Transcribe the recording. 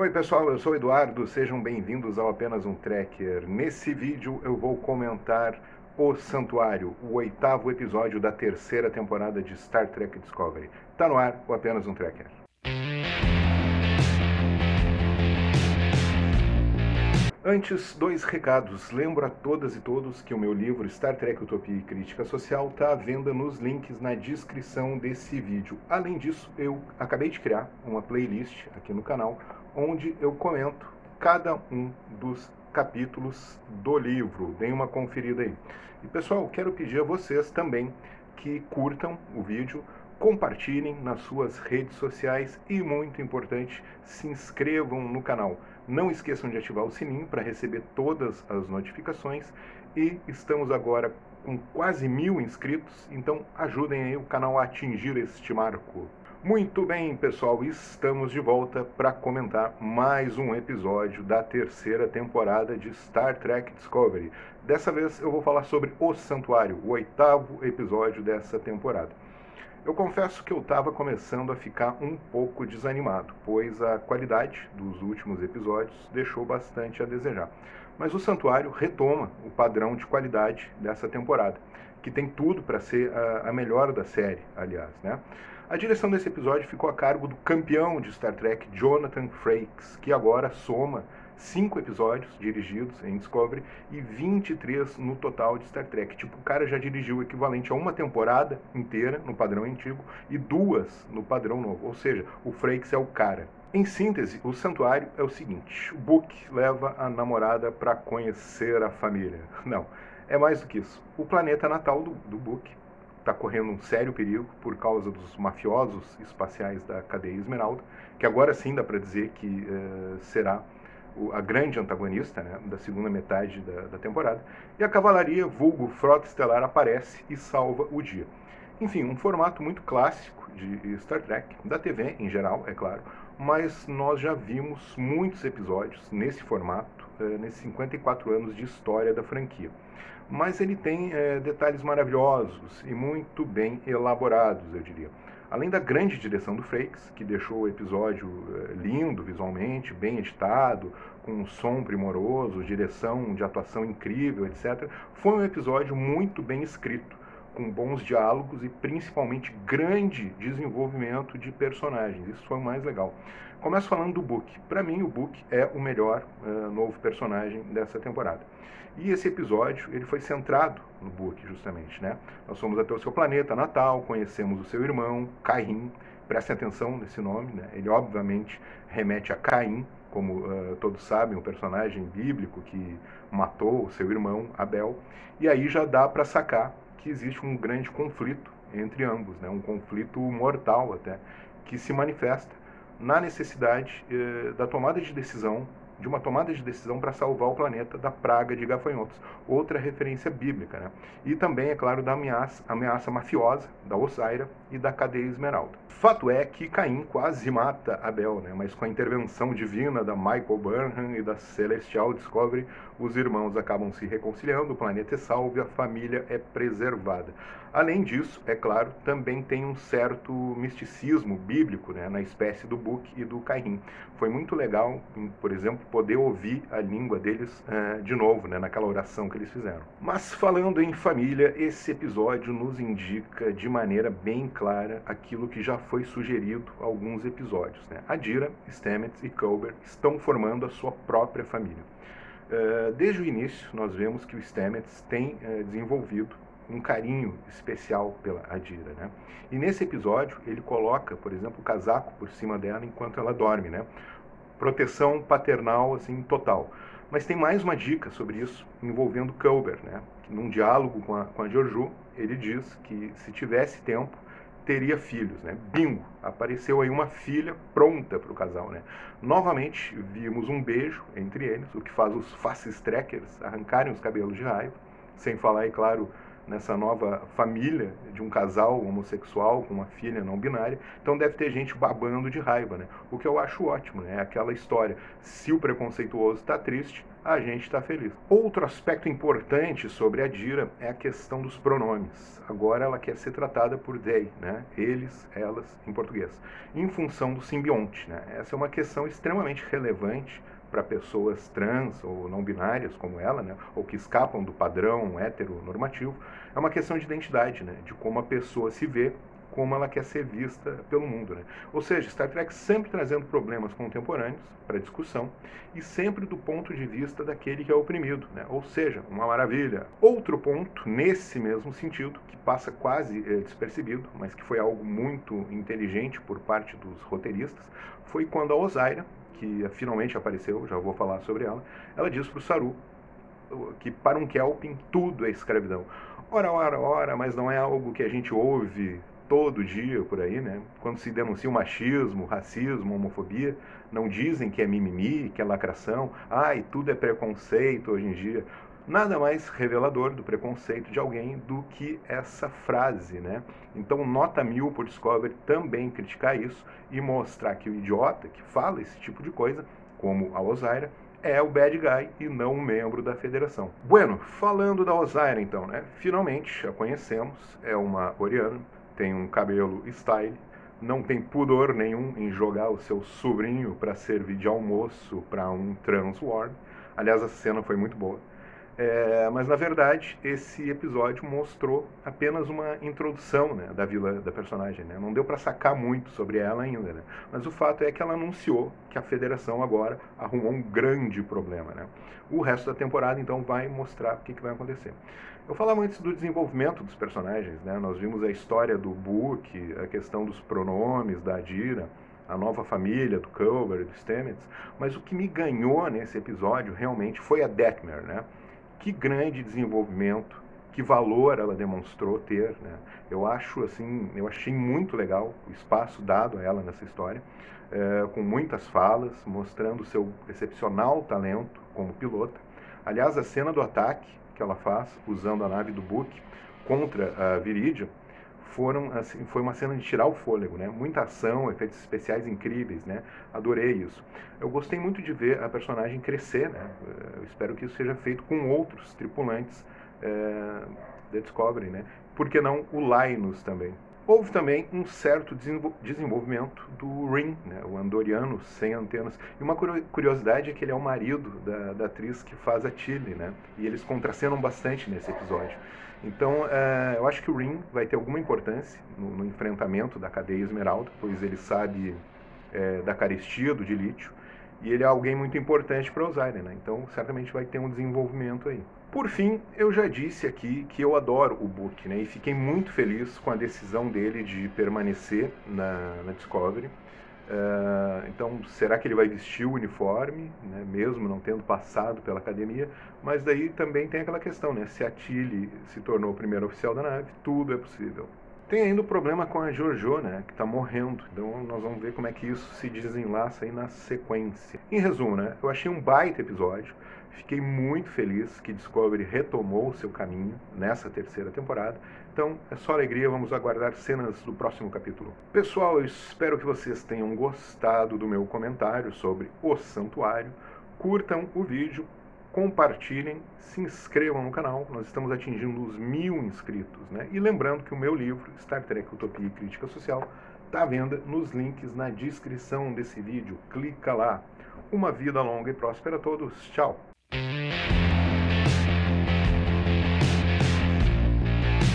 Oi pessoal, eu sou o Eduardo, sejam bem-vindos ao Apenas um Trekker. Nesse vídeo eu vou comentar O Santuário, o oitavo episódio da terceira temporada de Star Trek Discovery. Tá no ar o Apenas um Trekker. Antes, dois recados. Lembro a todas e todos que o meu livro Star Trek Utopia e Crítica Social está à venda nos links na descrição desse vídeo. Além disso, eu acabei de criar uma playlist aqui no canal onde eu comento cada um dos capítulos do livro. Deem uma conferida aí. E pessoal, quero pedir a vocês também que curtam o vídeo, compartilhem nas suas redes sociais e, muito importante, se inscrevam no canal. Não esqueçam de ativar o sininho para receber todas as notificações e estamos agora com quase mil inscritos, então ajudem aí o canal a atingir este marco. Muito bem, pessoal, estamos de volta para comentar mais um episódio da terceira temporada de Star Trek Discovery. Dessa vez eu vou falar sobre O Santuário, o oitavo episódio dessa temporada. Eu confesso que eu estava começando a ficar um pouco desanimado, pois a qualidade dos últimos episódios deixou bastante a desejar. Mas o Santuário retoma o padrão de qualidade dessa temporada, que tem tudo para ser a, a, melhor da série, aliás. Né? A direção desse episódio ficou a cargo do campeão de Star Trek, Jonathan Frakes, que agora soma cinco episódios dirigidos em Discovery e 23 no total de Star Trek. Tipo, o cara já dirigiu o equivalente a uma temporada inteira no padrão antigo e duas no padrão novo. Ou seja, o Frakes é o cara. Em síntese, o santuário é o seguinte: o Book leva a namorada para conhecer a família. Não, é mais do que isso. O planeta natal do, do Book está correndo um sério perigo por causa dos mafiosos espaciais da cadeia Esmeralda, que agora sim dá para dizer que uh, será a grande antagonista né, da segunda metade da, da, temporada, e a cavalaria, vulgo Frota Estelar, aparece e salva o dia. Enfim, um formato muito clássico de Star Trek, da TV em geral, é claro, mas nós já vimos muitos episódios nesse formato, eh, nesses 54 anos de história da franquia. Mas ele tem eh, detalhes maravilhosos e muito bem elaborados, eu diria. Além da grande direção do Frakes, que deixou o episódio eh, lindo visualmente, bem editado, com um som primoroso, direção de atuação incrível, etc., foi um episódio muito bem escrito, com bons diálogos e principalmente grande desenvolvimento de personagens. Isso foi o mais legal. Começo falando do Book. Para mim, o Book é o melhor uh, novo personagem dessa temporada. E esse episódio ele foi centrado no Book, justamente. Né? Nós fomos até o seu planeta natal, conhecemos o seu irmão, Caim. Prestem atenção nesse nome, né? ele obviamente remete a Caim, como uh, todos sabem, um personagem bíblico que matou o seu irmão Abel. E aí já dá para sacar que existe um grande conflito entre ambos, né? um conflito mortal até, que se manifesta na necessidade uh, da tomada de decisão de uma tomada de decisão para salvar o planeta da praga de gafanhotos. Outra referência bíblica. Né? E também, é claro, da ameaça, ameaça mafiosa da Ossaira e da cadeia Esmeralda. Fato é que Caim quase mata Abel, né? mas com a intervenção divina da Michael Burnham e da Celestial Discovery, os irmãos acabam se reconciliando, o planeta é salvo a família é preservada. Além disso, é claro, também tem um certo misticismo bíblico né, na espécie do Book e do Caim. Foi muito legal, por exemplo, poder ouvir a língua deles uh, de novo, né, naquela oração que eles fizeram. Mas falando em família, esse episódio nos indica de maneira bem clara aquilo que já foi sugerido alguns episódios. Né? Adira, Stamets e Culber estão formando a sua própria família. Uh, desde o início, nós vemos que o Stamets tem uh, desenvolvido um carinho especial pela Adira, né? E nesse episódio ele coloca, por exemplo, o casaco por cima dela enquanto ela dorme, né? Proteção paternal assim total. Mas tem mais uma dica sobre isso envolvendo Culber, né? Num diálogo com a, com a ele diz que se tivesse tempo teria filhos, né? Bingo! Apareceu aí uma filha pronta para o casal, né? Novamente vimos um beijo entre eles, o que faz os faces trackers arrancarem os cabelos de raiva, sem falar, é claro, nessa nova família de um casal homossexual com uma filha não binária. Então deve ter gente babando de raiva, né? O que eu acho ótimo, né? É aquela história. Se o preconceituoso está triste, a gente está feliz. Outro aspecto importante sobre a Dira é a questão dos pronomes. Agora ela quer ser tratada por they, né? Eles, elas, em português, em função do simbionte, né? Essa é uma questão extremamente relevante para pessoas trans ou não binárias como ela, né, ou que escapam do padrão heteronormativo, é uma questão de identidade, né, de como a pessoa se vê, como ela quer ser vista pelo mundo. Né? Ou seja, Star Trek sempre trazendo problemas contemporâneos para discussão e sempre do ponto de vista daquele que é oprimido. Né? Ou seja, uma maravilha. Outro ponto, nesse mesmo sentido, que passa quase é, despercebido, mas que foi algo muito inteligente por parte dos roteiristas, foi quando a Osaira, que finalmente apareceu, já vou falar sobre ela, ela diz para o Saru que para um Kelpin tudo é escravidão. Ora, ora, ora, mas não é algo que a gente ouve todo dia por aí, né? Quando se denuncia o machismo, racismo, homofobia, não dizem que é mimimi, que é lacração, ai, tudo é preconceito hoje em dia nada mais revelador do preconceito de alguém do que essa frase, né? Então, nota mil por Discovery também criticar isso e mostrar que o idiota que fala esse tipo de coisa, como a Osaira, é o bad guy e não um membro da federação. Bueno, falando da Osaira então, né? Finalmente a conhecemos, é uma oriana, tem um cabelo style, não tem pudor nenhum em jogar o seu sobrinho para servir de almoço para um transward. Aliás, a cena foi muito boa. É, mas na verdade esse episódio mostrou apenas uma introdução né, da vila da personagem. Né? Não deu para sacar muito sobre ela ainda. Né? Mas o fato é que ela anunciou que a federação agora arrumou um grande problema. Né? O resto da temporada então vai mostrar o que, que vai acontecer. Eu falava antes do desenvolvimento dos personagens. Né? Nós vimos a história do Book, a questão dos pronomes da Adira a nova família do Culber do Stamets, mas o que me ganhou nesse episódio realmente foi a Detmer, né? Que grande desenvolvimento, que valor ela demonstrou ter, né? Eu acho assim, eu achei muito legal o espaço dado a ela nessa história, é, com muitas falas, mostrando seu excepcional talento como pilota. Aliás, a cena do ataque que ela faz usando a nave do Book contra a Viridian foram assim, foi uma cena de tirar o fôlego, né? Muita ação, efeitos especiais incríveis, né? Adorei isso. Eu gostei muito de ver a personagem crescer, né? Eu espero que isso seja feito com outros tripulantes é, da Discovery, né? Por que não o Linus também? Houve também um certo desenvolvimento do Ring, né, o andoriano sem antenas. E uma curiosidade é que ele é o marido da, da atriz que faz a Tilly, né? E eles contracenam bastante nesse episódio. Então, é, eu acho que o Ring vai ter alguma importância no, no enfrentamento da cadeia Esmeralda, pois ele sabe é, da carestia do dilítio e ele é alguém muito importante para o né? Então, certamente vai ter um desenvolvimento aí. Por fim, eu já disse aqui que eu adoro o Book, né? E fiquei muito feliz com a decisão dele de permanecer na, na Discovery. Uh, então, será que ele vai vestir o uniforme, né, mesmo não tendo passado pela academia? Mas daí também tem aquela questão, né? Se a Tilly se tornou o primeiro oficial da nave, tudo é possível. Tem ainda o problema com a Jojo, né, que está morrendo. Então nós vamos ver como é que isso se desenlaça aí na sequência. Em resumo, né, eu achei um baita episódio. Fiquei muito feliz que Discovery retomou o seu caminho nessa terceira temporada. Então é só alegria, vamos aguardar cenas do próximo capítulo. Pessoal, eu espero que vocês tenham gostado do meu comentário sobre o santuário. Curtam o vídeo, compartilhem, se inscrevam no canal, nós estamos atingindo os mil inscritos. Né? E lembrando que o meu livro, Star Trek Utopia e Crítica Social, está à venda nos links na descrição desse vídeo. Clica lá. Uma vida longa e próspera a todos. Tchau!